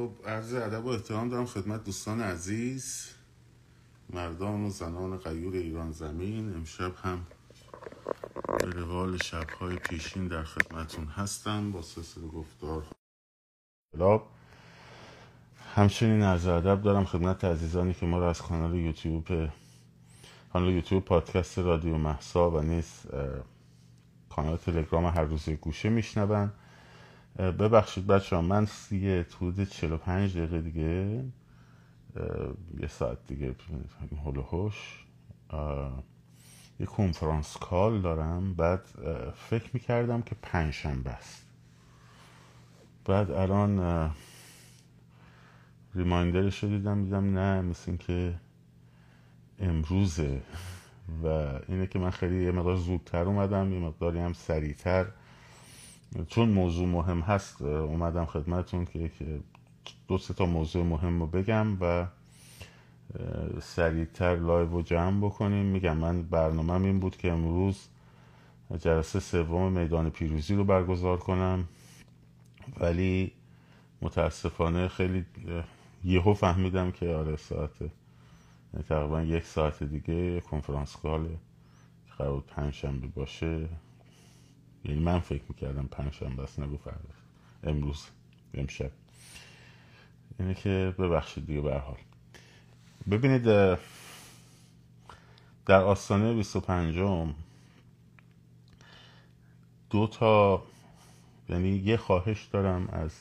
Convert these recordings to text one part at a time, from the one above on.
خب عرض ادب و احترام دارم خدمت دوستان عزیز مردان و زنان غیور ایران زمین. امشب هم به روال شبهای پیشین در خدمتون هستم با سلسله گفتار. کلاب همچنین عرض ادب دارم خدمت عزیزانی که ما رو از کانال یوتیوب کانال یوتیوب پادکست رادیو محسا و نیز کانال تلگرام هر روزه گوشه میشنون. ببخشید بچه ها من یه حدود 45 دقیقه دیگه یه ساعت دیگه هول هوش یه کنفرانس کال دارم بعد فکر می‌کردم که پنجشنبه است. بعد الان ریمایندرش رو دیدم دیدم نه مثل که امروزه. و اینه که من خیلی یه مقدار زودتر اومدم یه مقداری هم سریعتر. چون موضوع مهم هست اومدم خدمتتون که دو سه تا موضوع مهم رو بگم و سریعتر لایو رو جمع بکنیم. میگم من برنامه این بود که امروز جلسه سوم میدان پیروزی رو برگزار کنم. ولی متاسفانه خیلی یهو فهمیدم که آره ساعت تقریبا یک ساعت دیگه conference call قرار پنج شنبه باشه. یعنی من فکر می‌کردم پنجشنبه است نگو فردا. امروز امشب. اینه که ببخشید دیگه به حال. ببینید در آستانه 25 دو تا یعنی یه خواهش دارم از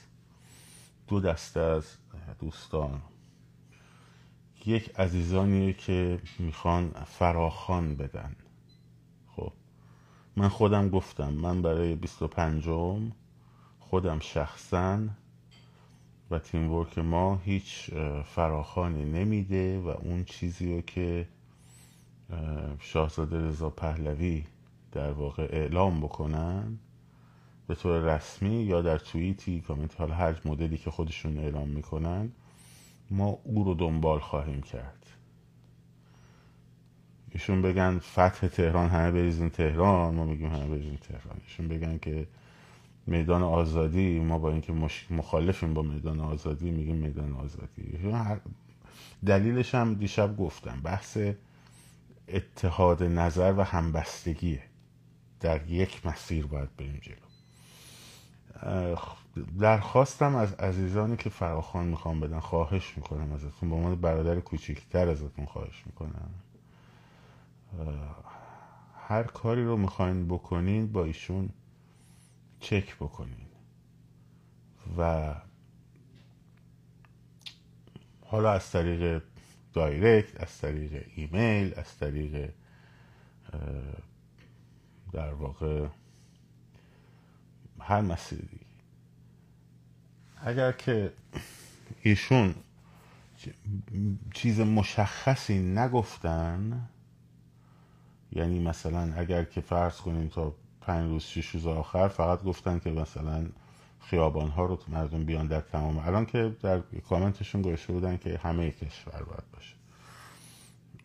دو دسته از دوستان. یک عزیزانیه که می‌خوان فراخان بدن. من خودم گفتم من برای 25 خودم شخصا و تیم ورک ما هیچ فراخانی نمیده و اون چیزی رو که شاهزاده رضا پهلوی در واقع اعلام بکنن به طور رسمی یا در توییتی کامنت حالا هر مدلی که خودشون اعلام می‌کنن ما او رو دنبال خواهیم کرد. ایشون بگن فتح تهران همه بریزین تهران ما میگیم همه بریزین تهران. ایشون بگن که میدان آزادی ما با اینکه مخالفیم با میدان آزادی میگیم میدان آزادی. دلیلش هم دیشب گفتم. بحث اتحاد نظر و همبستگیه در یک مسیر باید بریم جلو. درخواستم از عزیزانی که فراخان می‌خوام بدن خواهش می‌کنم ازتون. به عنوان برادر کوچیکتر ازتون خواهش می‌کنم. هر کاری رو می‌خواین بکنین با ایشون چک بکنین. و حالا از طریق دایرکت از طریق ایمیل از طریق در واقع هر مسیری اگر که ایشون چیز مشخصی نگفتن یعنی مثلا اگر که فرض کنیم تا پنج روز شش روز آخر فقط گفتن که مثلا خیابان ها رو مردم بیان در تمام الان که در کامنتشون گوشه بودن که همه کشور باید باشه.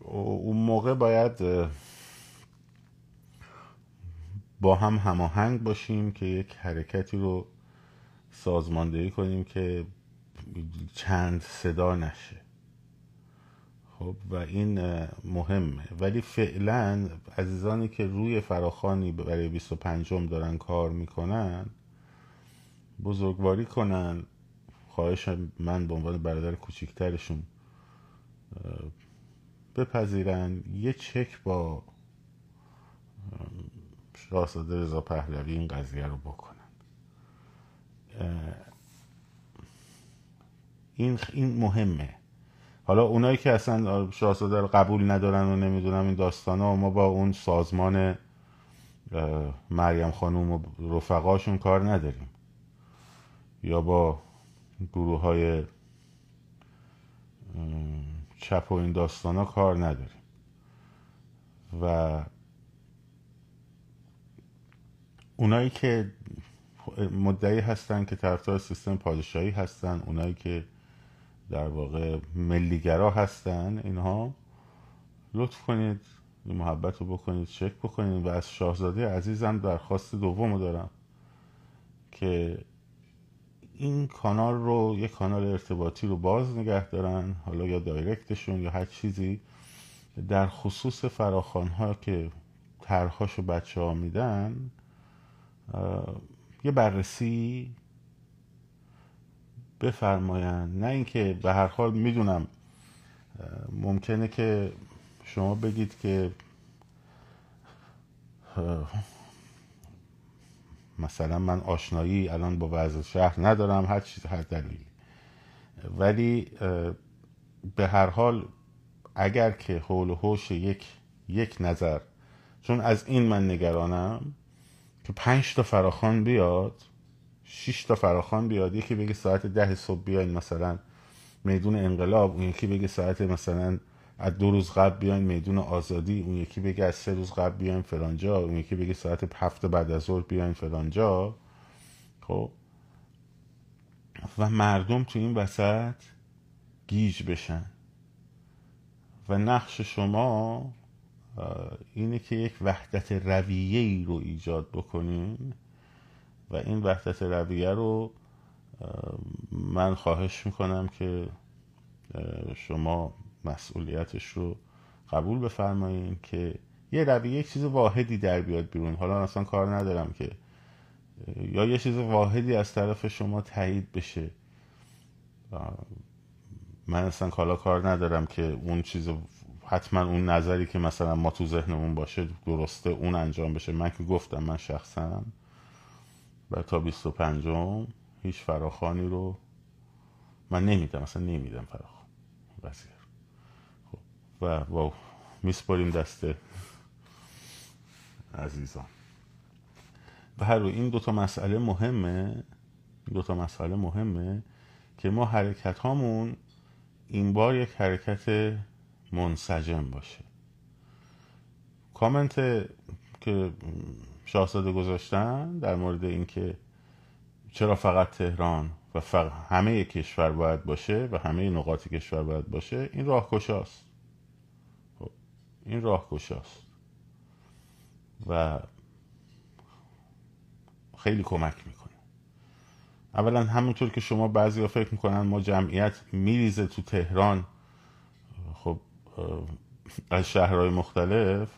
اون موقع باید با هم هماهنگ باشیم که یک حرکتی رو سازماندهی کنیم که چند صدا نشه. خب و این مهمه. ولی فعلا عزیزانی که روی فراخانی برای 25 دارن کار می‌کنن بزرگواری کنن. خواهش من به عنوان برادر کوچیکترشون بپذیرن. یه چک با شاهزاده رضا پهلوی این قضیه رو بکنن. این این مهمه. حالا اونایی که اصلا شاهزاده رو قبول ندارن و نمی‌دونم این داستان ها ما با اون سازمان مریم خانوم و رفقاشون کار نداریم. یا با گروه های چپ و این داستان ها کار نداریم. و اونایی که مدعی هستن که طرفدار سیستم پادشاهی هستن اونایی که در واقع ملیگرا هستن اینها. لطف کنید محبت رو بکنید چک بکنید و از شاهزاده عزیزم درخواست دوم رو دارم که این کانال رو یه کانال ارتباطی رو باز نگه دارن حالا یا دایرکتشون یا هر چیزی در خصوص فراخان ها که طرحهاشو بچه ها میدن یه بررسی بفرماین نه اینکه به هر حال می‌دونم ممکنه که شما بگید که مثلا من آشنایی الان با وضع شهر ندارم هر چیز هر دلیلی. ولی به هر حال اگر که حول و حوش یک یک نظر چون از این من نگرانم که پنج تا فراخان بیاد شش تا فراخان بیاد یکی بگه ساعت ده صبح بیاین مثلا میدون انقلاب اون یکی بگه ساعت مثلا از دو روز قبل بیاین میدون آزادی اون یکی بگه از سه روز قبل بیاین فلانجا اون یکی بگه ساعت هفته بعد از ظهر بیاین فلانجا خب؟ و مردم تو این وسط گیج بشن. و نقش شما اینه که یک وحدت رویه ای رو ایجاد بکنین. و این وحدت رویه رو من خواهش می‌کنم که شما مسئولیتش رو قبول بفرمایین که یه رویه یک چیز واحدی در بیاد بیرون. حالا اصلا کار ندارم که یا یه چیز واحدی از طرف شما تایید بشه. من اصلا کالا کار ندارم که اون چیز حتما اون نظری که مثلا ما تو ذهنمون باشه درسته اون انجام بشه. من که گفتم من شخصا و تا 25 هیچ فراخانی رو من نمیدم اصلا نمیدم فراخان وزیر خب و واو میسپاریم دست عزیزان. و هر رو این دوتا مسئله مهمه دوتا مسئله مهمه که ما حرکت هامون این بار یک حرکت منسجم باشه. کامنت که شاهزاده گذاشتن در مورد اینکه چرا فقط تهران و فقط همه کشور باید باشه و همه نقاط کشور باید باشه این راهکشاست خب، این راهکشاست و خیلی کمک می‌کنه. اولا همونطور که شما بعضی ها فکر می‌کنن ما جمعیت میریزه تو تهران. خب از شهرهای مختلف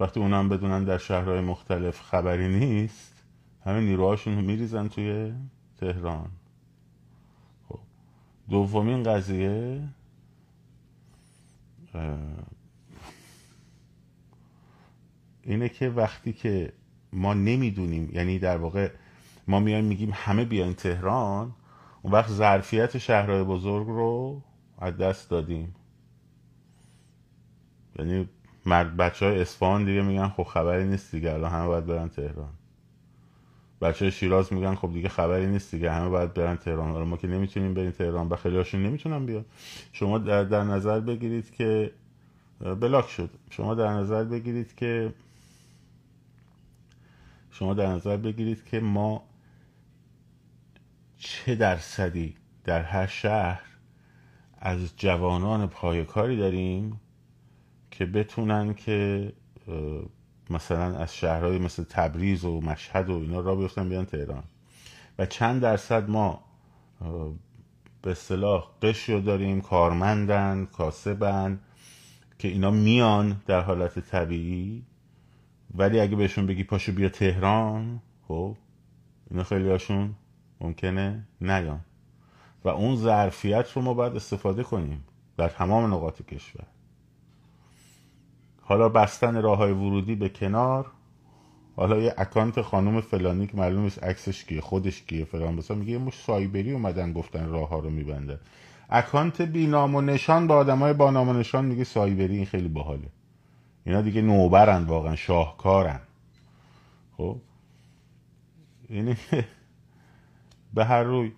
وقتی اونم بدونن در شهرهای مختلف خبری نیست همه نیروهاشون میریزن توی تهران. خب دومین قضیه اینه که وقتی که ما نمی‌دونیم یعنی در واقع ما میایم میگیم همه بیاین تهران اون وقت ظرفیت شهرهای بزرگ رو از دست دادیم. یعنی مرد بچه های اسفان دیگه میگن خب خبری نیست دیگه الان همه باید برن تهران. بچه های شیراز میگن خب دیگه خبری نیست دیگه همه باید برن تهران. ما که نمی‌تونیم بریم تهران و خیلی هاشون نمی‌تونن بیان. شما در, در نظر بگیرید که بلاک شد. شما در نظر بگیرید که شما در نظر بگیرید که ما چه درصدی در هر شهر از جوانان پایکاری داریم که بتونن که مثلا از شهرهای مثل تبریز و مشهد و اینا را بیفتن بیان تهران. و چند درصد ما به اصطلاح قش رو داریم کارمندن کاسبن که اینا میان در حالت طبیعی. ولی اگه بهشون بگی پاشو بیا تهران خب اینا خیلی هاشون ممکنه نیان. و اون ظرفیت رو ما باید استفاده کنیم در تمام نقاط کشور. حالا بستن راه های ورودی به کنار. حالا یه اکانت خانم فلانی که معلوم نیست عکسش کیه خودش کیه فلان بسا میگه ارتش سایبری اومدن گفتن راه ها رو میبنده اکانت بی نام و نشان با آدمای با نام و نشان میگه سایبری این خیلی باحاله. اینا دیگه نوبرن واقعا شاهکارن. خب؟ اینه به هر روی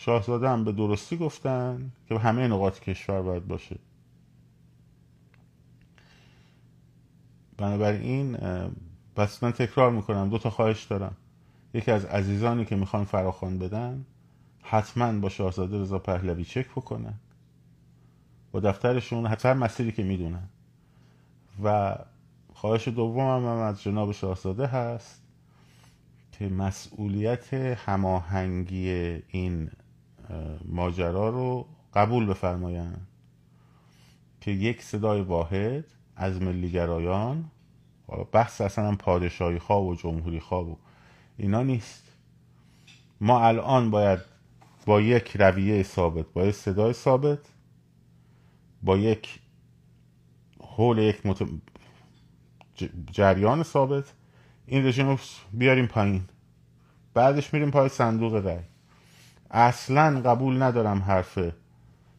شاهزاده هم به درستی گفتن که همه نقاط کشور باید باشه. بنابراین پس من تکرار می‌کنم دو تا خواهش دارم. یکی از عزیزانی که می‌خوان فراخوان بدن حتما با شاهزاده رضا پهلوی چک بکنن. با دفترشون حتما مسیری که می‌دونن. و خواهش دوم هم از جناب شاهزاده هست که مسئولیت هماهنگی این ماجرا رو قبول بفرمایند که یک صدای واحد از ملیگرایان بحث اصلا هم پادشاهی خواه و جمهوری خواه و اینا نیست. ما الان باید با یک رویه ثابت با یک صدای ثابت با یک حول یک مت... جریان ثابت. این رژیم رو بیاریم پایین. بعدش میریم پای صندوق رای اصلا قبول ندارم حرف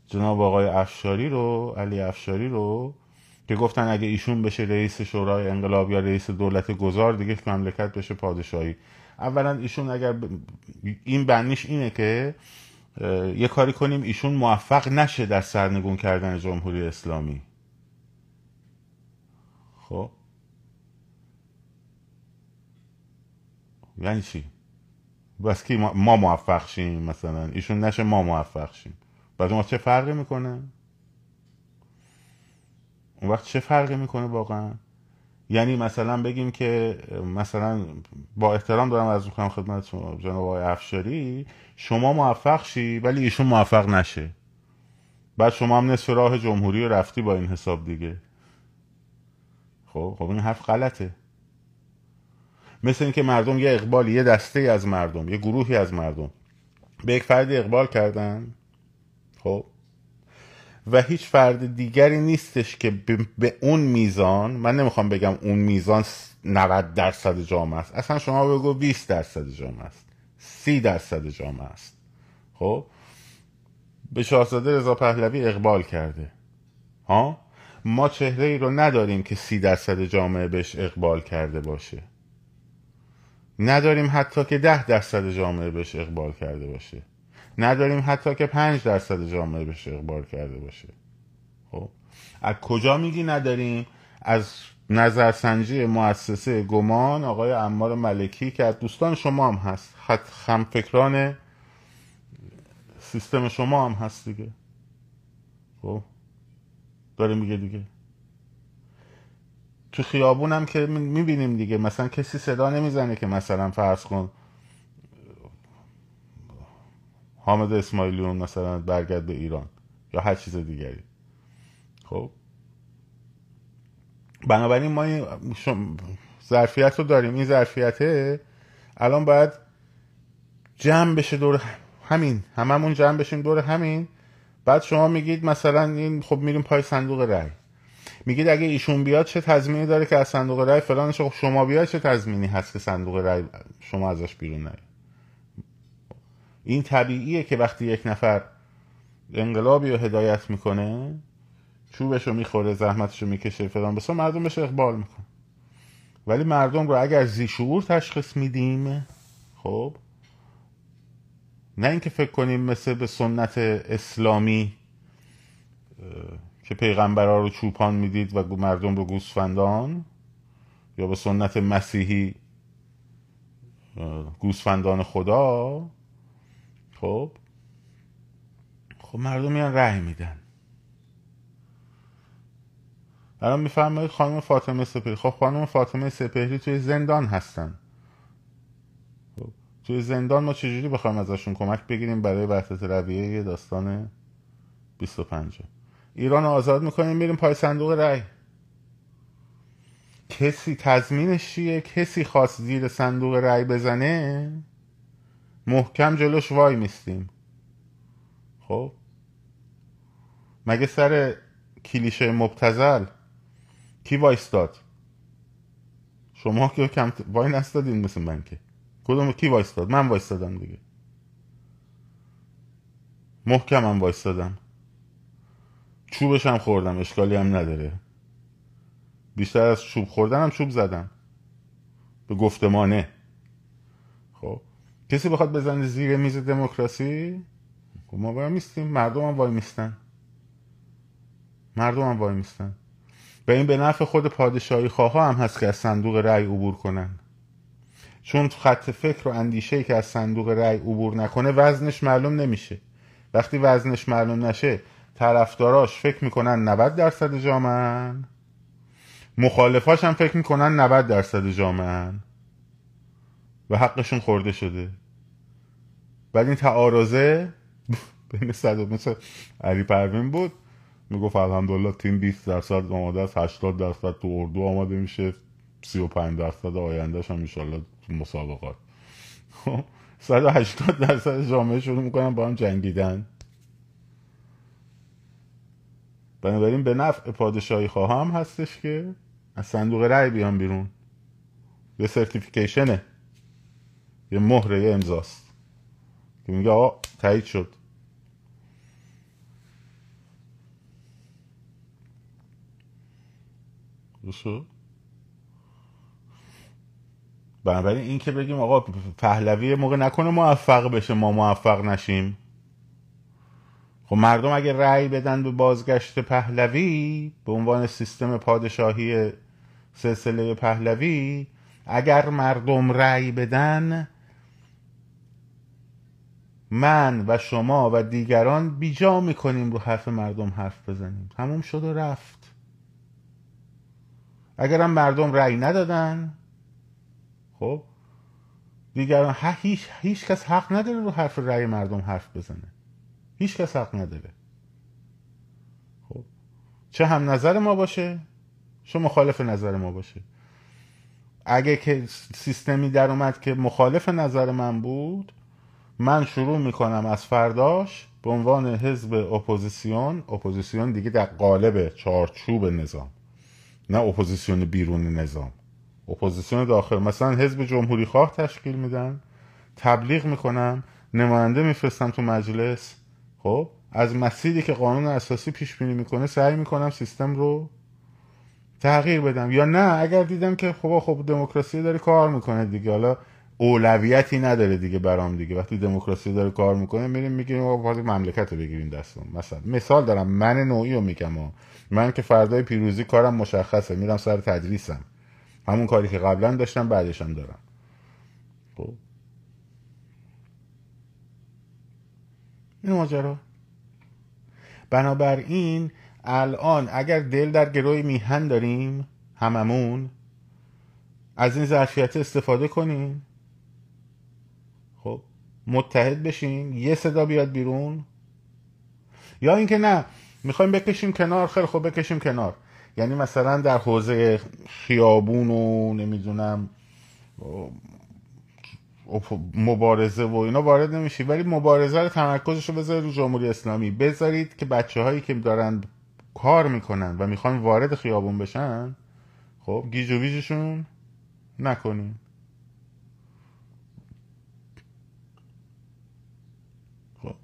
جناب آقای افشاری رو علی افشاری رو که گفتن اگه ایشون بشه رئیس شورای انقلاب یا رئیس دولت گذار دیگه مملکت بشه پادشاهی. اولا ایشون اگر این بنیش اینه که یه کاری کنیم ایشون موفق نشه در سرنگون کردن جمهوری اسلامی. خب؟ یعنی چی؟ بس که ما موفق شیم مثلا. ایشون نشه ما موفق شیم بعد ما چه فرقی می‌کنه؟ اون وقت چه فرقی می‌کنه واقعا؟ یعنی مثلا بگیم که مثلا با احترام دارم از می‌کنم خدمت جناب آقای افشاری شما موفق شی ولی ایشون موفق نشه. بعد شما هم نصف راه جمهوری رفتی با این حساب دیگه. خب خب این حرف غلطه. مثل اینکه مردم یه اقبال یه دسته از مردم یه گروهی از مردم به یک فرد اقبال کردن خب؟ و هیچ فرد دیگری نیستش که به اون میزان من نمی‌خوام بگم اون میزان 90 درصد جامعه است. اصلا شما بگو 20 درصد جامعه است 30 درصد جامعه است. خب؟ به شاهزاده رضا پهلوی اقبال کرده. ها؟ ما چهره ای رو نداریم که سی درصد جامعه بهش اقبال کرده باشه. نداریم حتی که ده درصد جامعه بهش اقبال کرده باشه. نداریم حتی که پنج درصد جامعه بهش اقبال کرده باشه. خب؟ از کجا میگی نداریم؟ از نظرسنجی مؤسسه گمان آقای امار ملکی که از دوستان شما هم هست. خط خمفکران سیستم شما هم هست دیگه. خب؟ داره میگه دیگه. تو خیابون هم که می‌بینیم دیگه. مثلا کسی صدا نمی‌زنه که مثلا فرض کن حامد اسماعیلیون مثلا برگرد به ایران یا هر چیز دیگری. خب؟ بنابراین ما این ظرفیت رو داریم. این ظرفیته الان باید جمع بشه دور همین. هممون جمع بشیم دور همین. بعد شما میگید مثلا این خب میریم پای صندوق رای میگید اگه ایشون بیاد چه تضمینی داره که از صندوق رای فلانش شما بیاد چه تضمینی هست که صندوق رای شما ازش بیرون نیاد؟ این طبیعیه که وقتی یک نفر انقلابی رو هدایت می‌کنه چوبش رو می‌خوره زحمتش رو می‌کشه فلان بسا مردم بهش اقبال می‌کنه. ولی مردم رو اگر زیشور تشخیص میدیم خب نه اینکه فکر کنیم مثل به سنت اسلامی که پیغمبرها رو چوپان می‌دید و مردم رو گوسفندان یا به سنت مسیحی گوسفندان خدا خب؟ خب مردم میان رأی میدن. الان میفرمایید خانم فاطمه سپهری. خب خانم فاطمه سپهری توی زندان هستن. خب. توی زندان ما چجوری بخوایم ازشون کمک بگیریم؟ برای وحدت رویه داستان 25 ایران آزاد می‌کنیم میریم پای صندوق رأی. کسی تضمینش چیه؟ کسی خواست زیر صندوق رأی بزنه؟ محکم جلوش وای میستیم. خب؟ مگه سر کلیشه مبتزل کی وایستاد شما که کم وای نستادین مثل من که. کدوم کی وایستاد من وایستادم دیگه. محکمم وایستادم چوبش هم خوردم اشکالی هم نداره. بیشتر از چوب خوردنم چوب زدم. به گفتمانه. خب کسی بخواد بزنه زیر میز دموکراسی؟ خب ما باید میستیم. مردم هم وای میستن. مردم هم وای میستن. به این به نفع خود پادشاهی خواه هم هست که از صندوق رأی عبور کنن. چون خط فکر و اندیشه که از صندوق رأی عبور نکنه وزنش معلوم نمیشه. وقتی وزنش معلوم نشه طرفداراش فکر می‌کنن 90 درصد جامعن مخالفاش هم فکر می‌کنن 90 درصد جامعه و حقشون خورده شده. ولی این تعارضه بین صد مثل علی پروین بود. می‌گفت الحمدلله تیم 20 درصد آماده است 80 درصد تو اردو آماده میشه. 35 درصد آیندهش هم انشالله تو مسابقات. 180 خب، درصد جامعه شروع می‌کنن با هم جنگیدن. بنابراین به نفع پادشاهی خواهم هستش که از صندوق رأی بیان بیرون. یه سرتیفیکیشنه یه مهره یه امضاست. که میگه آقا تایید شد. شد؟ بنابراین این که بگیم آقا پهلوی موقع نکنه موفق بشه ما موفق نشیم. خب مردم اگه رأی بدن به بازگشت پهلوی به عنوان سیستم پادشاهی سلسله پهلوی اگر مردم رأی بدن من و شما و دیگران بیجا می‌کنیم رو حرف مردم حرف بزنیم. تموم شد و رفت. اگرم مردم رأی ندادن خب دیگران هیچ, هیچ کس حق نداره رو حرف رأی مردم حرف بزنه. هیچ کس حق نداره. خب. چه هم نظر ما باشه چه مخالف نظر ما باشه. اگه که سیستمی در اومد که مخالف نظر من بود من شروع می‌کنم از فرداش به عنوان حزب اپوزیسیون. اپوزیسیون دیگه در قالب چارچوب نظام نه اپوزیسیون بیرون نظام. اپوزیسیون داخل مثلا حزب جمهوری خواه تشکیل میدن تبلیغ می‌کنم نماینده میفرستم تو مجلس. خب از مسیری که قانون اساسی پیش بینی می‌کنه سعی می‌کنم سیستم رو تغییر بدم. یا نه اگر دیدم که خب خب دموکراسی داره کار می‌کنه دیگه. حالا اولویتی نداره دیگه برام دیگه. وقتی دموکراسی داره کار می‌کنه میریم میگیم آقا مملکت رو بگیریم دستون مثلا مثال دارم من نوعی رو میگم. من که فردای پیروزی کارم مشخصه. میرم سر تدریسم. همون کاری که قبلا داشتم بعدشم دارم. خب. این ماجرا. بنابراین الان اگر دل در گروه میهن داریم هممون از این ظرفیت استفاده کنیم خب متحد بشین یه صدا بیاد بیرون. یا اینکه نه می‌خوایم بکشیم کنار خیلی خوب بکشیم کنار. یعنی مثلا در حوزه خیابون و نمی‌دونم مبارزه و اینا وارد نمیشی. ولی مبارزه رو تمرکزش رو بذارید رو جمهوری اسلامی. بذارید که بچه هایی که دارن کار می‌کنن و می‌خوان وارد خیابون بشن خب گیج و ویجشون نکنین خب.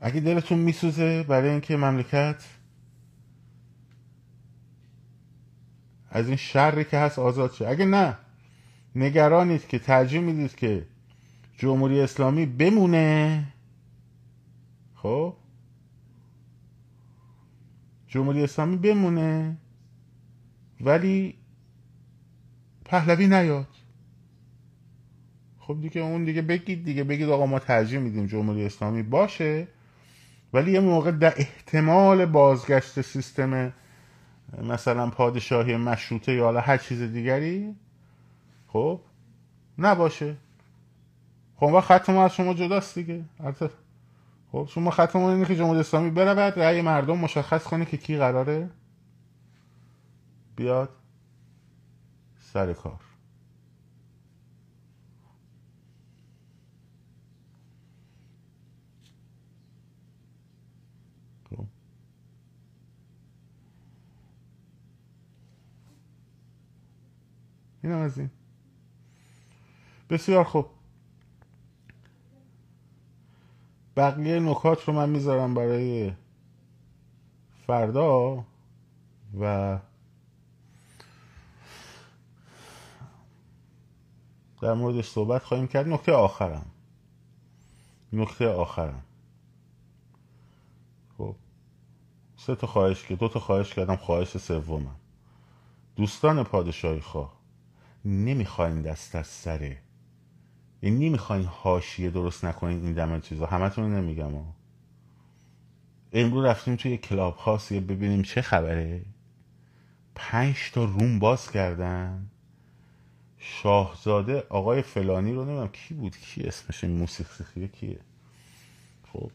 اگه دلتون میسوزه برای اینکه مملکت از این شری که هست آزاد شه. اگه نه نگرانید که ترجیح می‌دید که جمهوری اسلامی بمونه. خب؟ جمهوری اسلامی بمونه ولی پهلوی نیاد. خب دیگه اون دیگه بگید دیگه بگید آقا ما ترجیح میدیم جمهوری اسلامی باشه ولی یه موقع در احتمال بازگشت سیستم مثلا پادشاهی مشروطه یا هر چیز دیگری خب؟ نباشه. خب وقت خط ما از شما جداست دیگه. خب شما خط ما اینه که جمهوری اسلامی بره بعد رأی مردم مشخص کنه که کی قراره. بیاد سر کار. خب. این از این. بسیار خوب. بقیه نکات رو من می‌ذارم برای فردا و در موردش صحبت خواهیم کرد. نکته آخرم. نکته آخرم. خب سه تا خواهش که دو تا خواهش کردم خواهش سومم. دوستان پادشاهی خواه نمی‌خواین دست از سره این نمی‌خواین حاشیه درست نکنین این دم چیزا. همتون نمیگم ها امروز رفتیم توی کلاب خاصی ببینیم چه خبره. پنج تا روم باز کردن. شاهزاده آقای فلانی رو نمی‌دونم کی بود کی اسمش این موسیقی کیه؟ خب.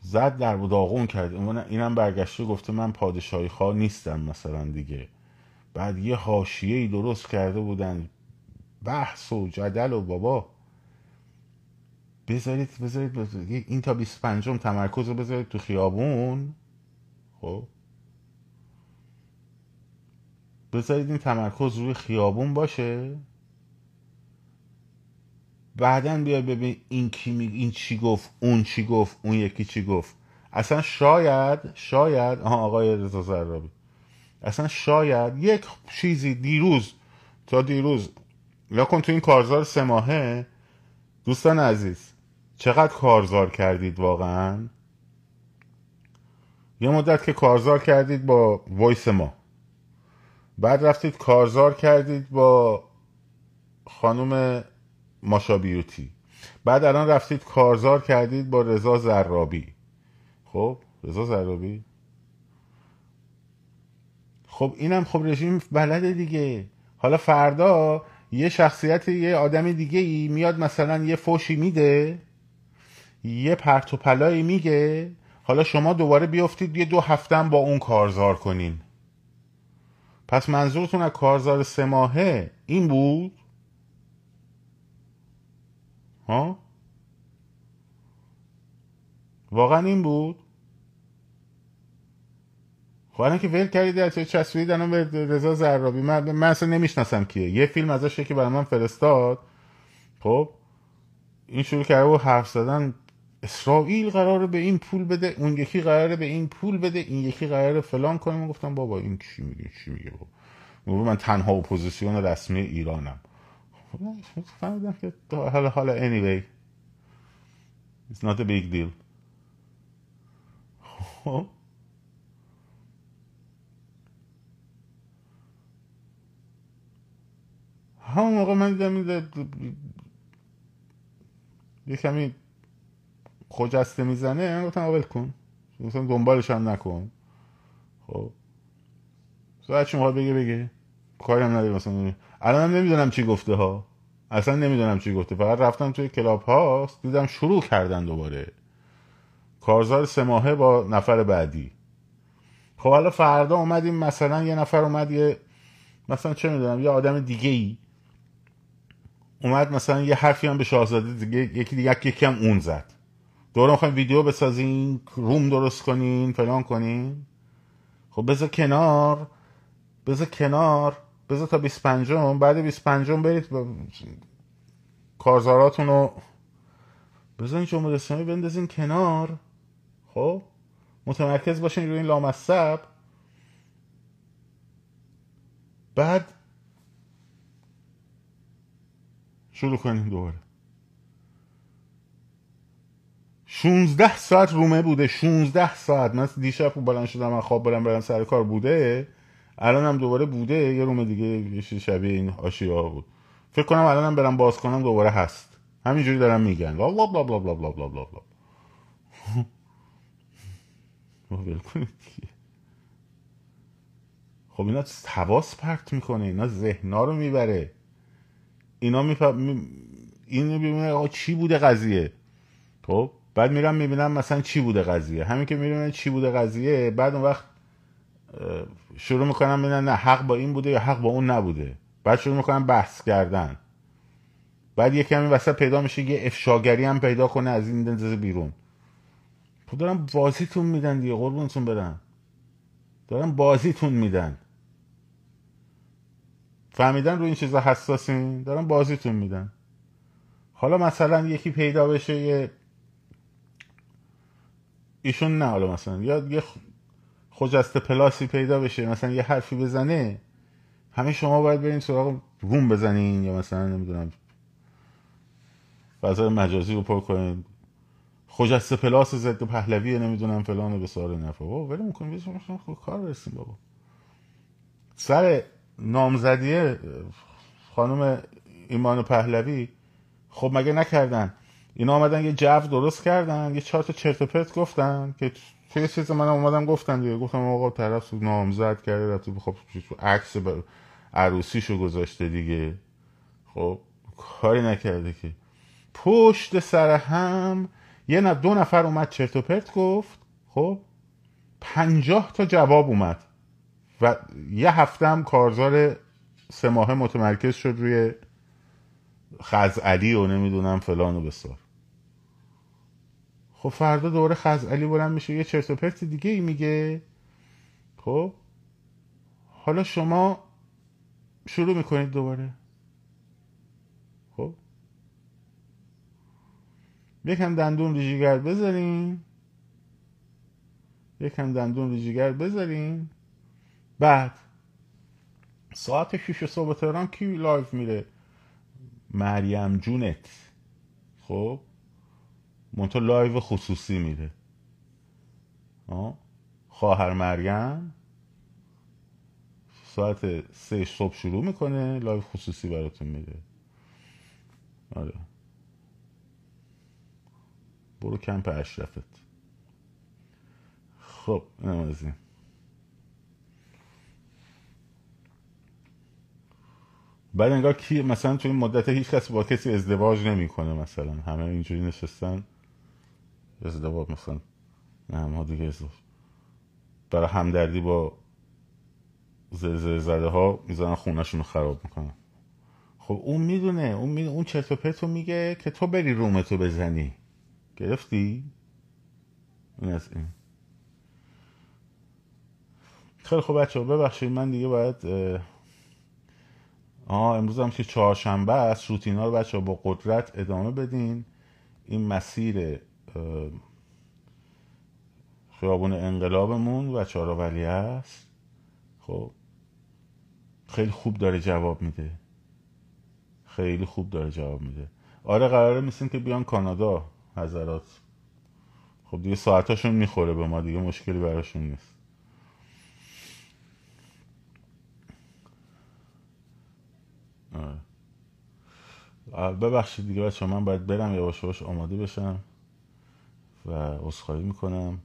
زد در داغون کرد. اینم برگشته گفته من پادشاهی خواه نیستم مثلا دیگه. بعد یه حاشیه ای درست کرده بودن. بحث و جدل و بابا. بذارید بذارید, بذارید. این تا 25 تمرکز رو بذارید تو خیابون. خب. بذارید این تمرکز روی خیابون باشه. بعدا بیا ببین این کی می... این چی گفت اون چی گفت اون یکی چی گفت. اصلا شاید شاید آها آقای رضا زرابی. اصلا شاید یک چیزی دیروز تا دیروز یا کن تو این کارزار سه ماهه؟ دوستان عزیز چقدر کارزار کردید واقعا؟ یه مدت که کارزار کردید با وایس ما. بعد رفتید کارزار کردید با خانم ماشا بیوتی. بعد الان رفتید کارزار کردید با رضا زرابی. خب رضا زرابی؟ خب اینم خب رژیم بلده دیگه. حالا فردا یه شخصیت یه آدم دیگه ای میاد مثلا یه فوشی میده یه پرت و پلایی میگه حالا شما دوباره بیافتید یه دو هفتم با اون کارزار کنین. پس منظورتون از کارزار سه ماهه این بود؟ ها؟ واقعا این بود؟ خب که ول کردید از چسبید الان به رضا زرابی. من, من اصلا نمی‌شناسم کیه. یه فیلم ازش که برای من فرستاد. خب این شروع کرده و حرف زدن. اسرائیل قراره به این پول بده اون یکی قراره به این پول بده این یکی قراره فلان کنه. من گفتم بابا این چی میگه چی میگه بابا من تنها اپوزیسیون رسمی ایرانم. فهمیدم که حالا حالا anyway it's not a big deal. خب همون موقع من دیدم یه کمی خجسته می‌زنه گفتم اول کن. مثلا دنبالش هم نکن. خب. ساعت شما بگه بگه. کاری هم نداره مثلا الان هم نمی‌دونم چی گفته ها. اصلا نمی‌دونم چی گفته. فقط رفتم توی کلاب هاست دیدم شروع کردن دوباره. کارزار سه ماهه با نفر بعدی. خب حالا فردا اومدیم مثلا یه نفر اومد یه مثلا چه می‌دونم یه آدم دیگه ای اومد مثلا یه حرفی هم به شاهزاده دیگه یکی دیگه یکی هم اون زد. دوره می‌خوایم ویدیو بسازین روم درست کنین فلان کنین خب بذار کنار بذار کنار بذار تا 25 بعد 25 برید کارزاراتون رو بذارین جمهوری اسلامی بندازین کنار. خب؟ متمرکز باشین روی این لامصب. بعد شروع کنیم دوباره. 16 ساعت رومه بوده 16 ساعت. من دیشب بلند شدم من خواب برم برم سر کار. بوده؟ الان هم دوباره بوده. یه روم دیگه یه شبیه این آشیا بود. فکر کنم الان هم برم باز کنم دوباره هست. همینجوری دارم میگن. بلا بلا بلا بلا بلا بلا بلا. بلا خب اینا تواس پرت می‌کنه اینا ذهنا رو می‌بره. اینا میفهم اینو ببینه چی بوده قضیه؟ خب بعد میرم می‌بینم مثلا چی بوده قضیه؟ همین که می‌بینم چی بوده قضیه بعد اون وقت شروع می‌کنم ببینم نه حق با این بوده یا حق با اون نبوده. بعد شروع می‌کنم بحث کردن. بعد یه کمی وسط پیدا میشه یه افشاگری هم پیدا کنه از این دنزه بیرون. خب دارم بازیتون میدن دیگه قربونتون برم. دارم بازیتون میدن. فهمیدن رو این چیزا حساسین دارن بازیتون میدن. حالا مثلا یکی پیدا بشه یه ایشون نه حالا مثلا یا یه خجست پلاسی پیدا بشه مثلا یه حرفی بزنه همه شما باید برین سراغ روم بزنین یا مثلا نمی‌دونم فضای مجازی رو پر کنین. خجست پلاس ضد پهلوی نمی‌دونم فلان به سال نفر بابا ولی می‌کنیم کار برسیم بابا. سر نامزدی خانم ایمان پهلوی خب مگه نکردن؟ اینا آمدن یه جو درست کردن یه چهار تا چرت پرت گفتن که چه چیز من اومدم گفتم دیگه. گفتم آقا طرف نامزد کرده رفته خب عکس عروسیشو گذاشته دیگه. خب کاری نکرده که. پشت سر هم یه نه دو نفر اومد چرت و پرت گفت. خب پنجاه تا جواب اومد. و یه هفته هم کارزار سه ماهه متمرکز شد روی خزعلی و نمی‌دونم فلان و بسار. خب فردا دوره خزعلی بلند میشه یه چرت و پرت دیگه ای میگه. خب؟ حالا شما شروع می‌کنید دوباره. خب؟ یکم دندون رو جیگر بذارین. یکم دندون رو جیگر بذارین. بعد ساعت 6 صبح تهران کی لایو میره؟ مریم جونت. خب؟ منتها لایو خصوصی میره. خواهر مریم ساعت سه صبح شروع می‌کنه لایو خصوصی براتون میده آره. برو کمپ اشرفت. خب اینم از این. بعد انگار کی مثلا تو این مدت هیچ کس با کسی ازدواج نمی‌کنه مثلا. همه اینجوری نشستن. ازدواج مثلا. نه ما دیگه ازدواج. برای همدردی با زلزله زده ها می‌زنن خونهشون رو خراب می‌کنن. خب اون می‌دونه. اون می... اون چرت و پرتو میگه که تو بری رومتو بزنی. گرفتی؟ این از این. خیلی خوب بچه ببخشید. من دیگه باید آه امروز هم که چهارشنبه است روتینا رو بچه با قدرت ادامه بدین. این مسیر خیابون انقلابمون و ولی است. خب خیلی خوب داره جواب میده. خیلی خوب داره جواب میده. آره قراره میسین که بیان کانادا حضرات. خب دیگه ساعتاشون می‌خوره به ما دیگه مشکلی براشون نیست. ببخشید دیگه بچه من باید برم یواش یواش آماده بشم و عذرخواهی می‌کنم.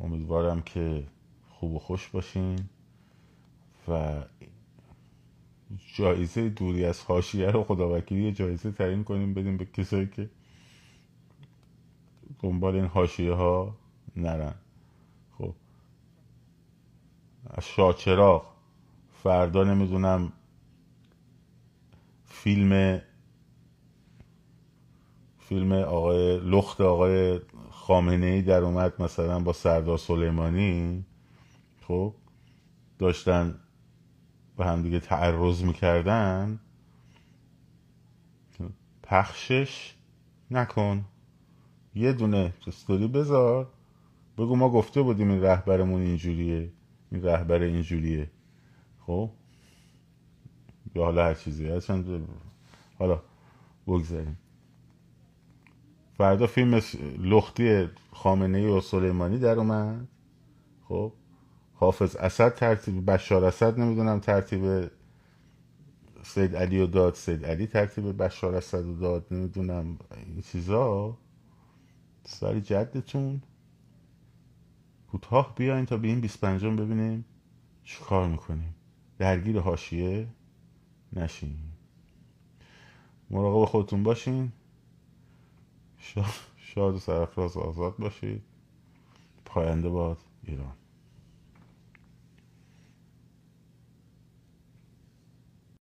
امیدوارم که خوب و خوش باشین و جایزه دوری از حاشیه رو خداوکیلی جایزه تعیین کنیم بدیم به کسایی که دنبال این حاشیه ها نرن. خب. از شاچراغ فردا نمی‌دونم فیلم فیلم آقای لخت آقای خامنه ای در اومد مثلا با سردار سلیمانی. خب داشتن به هم دیگه تعرض می‌کردن. پخشش نکن. یه دونه استوری بذار. بگو ما گفته بودیم این رهبرمون اینجوریه. این رهبر اینجوریه. خب یا حالا هر چیزی هرچند حالا بگذاریم. فردا فیلم لختی خامنه ای و سلیمانی در اومد. خب حافظ اسد ترتیب بشار اسد نمی‌دونم ترتیب سید علی و داد سید علی ترتیب بشار اسد و داد نمی‌دونم این چیزا. سری جدتون. کوتاه بیاین تا به این 25 ببینیم چی کار می‌کنیم. درگیر حاشیه نشین. مراقب خودتون باشین. شاد و سرفراز آزاد باشید. پاینده باد ایران.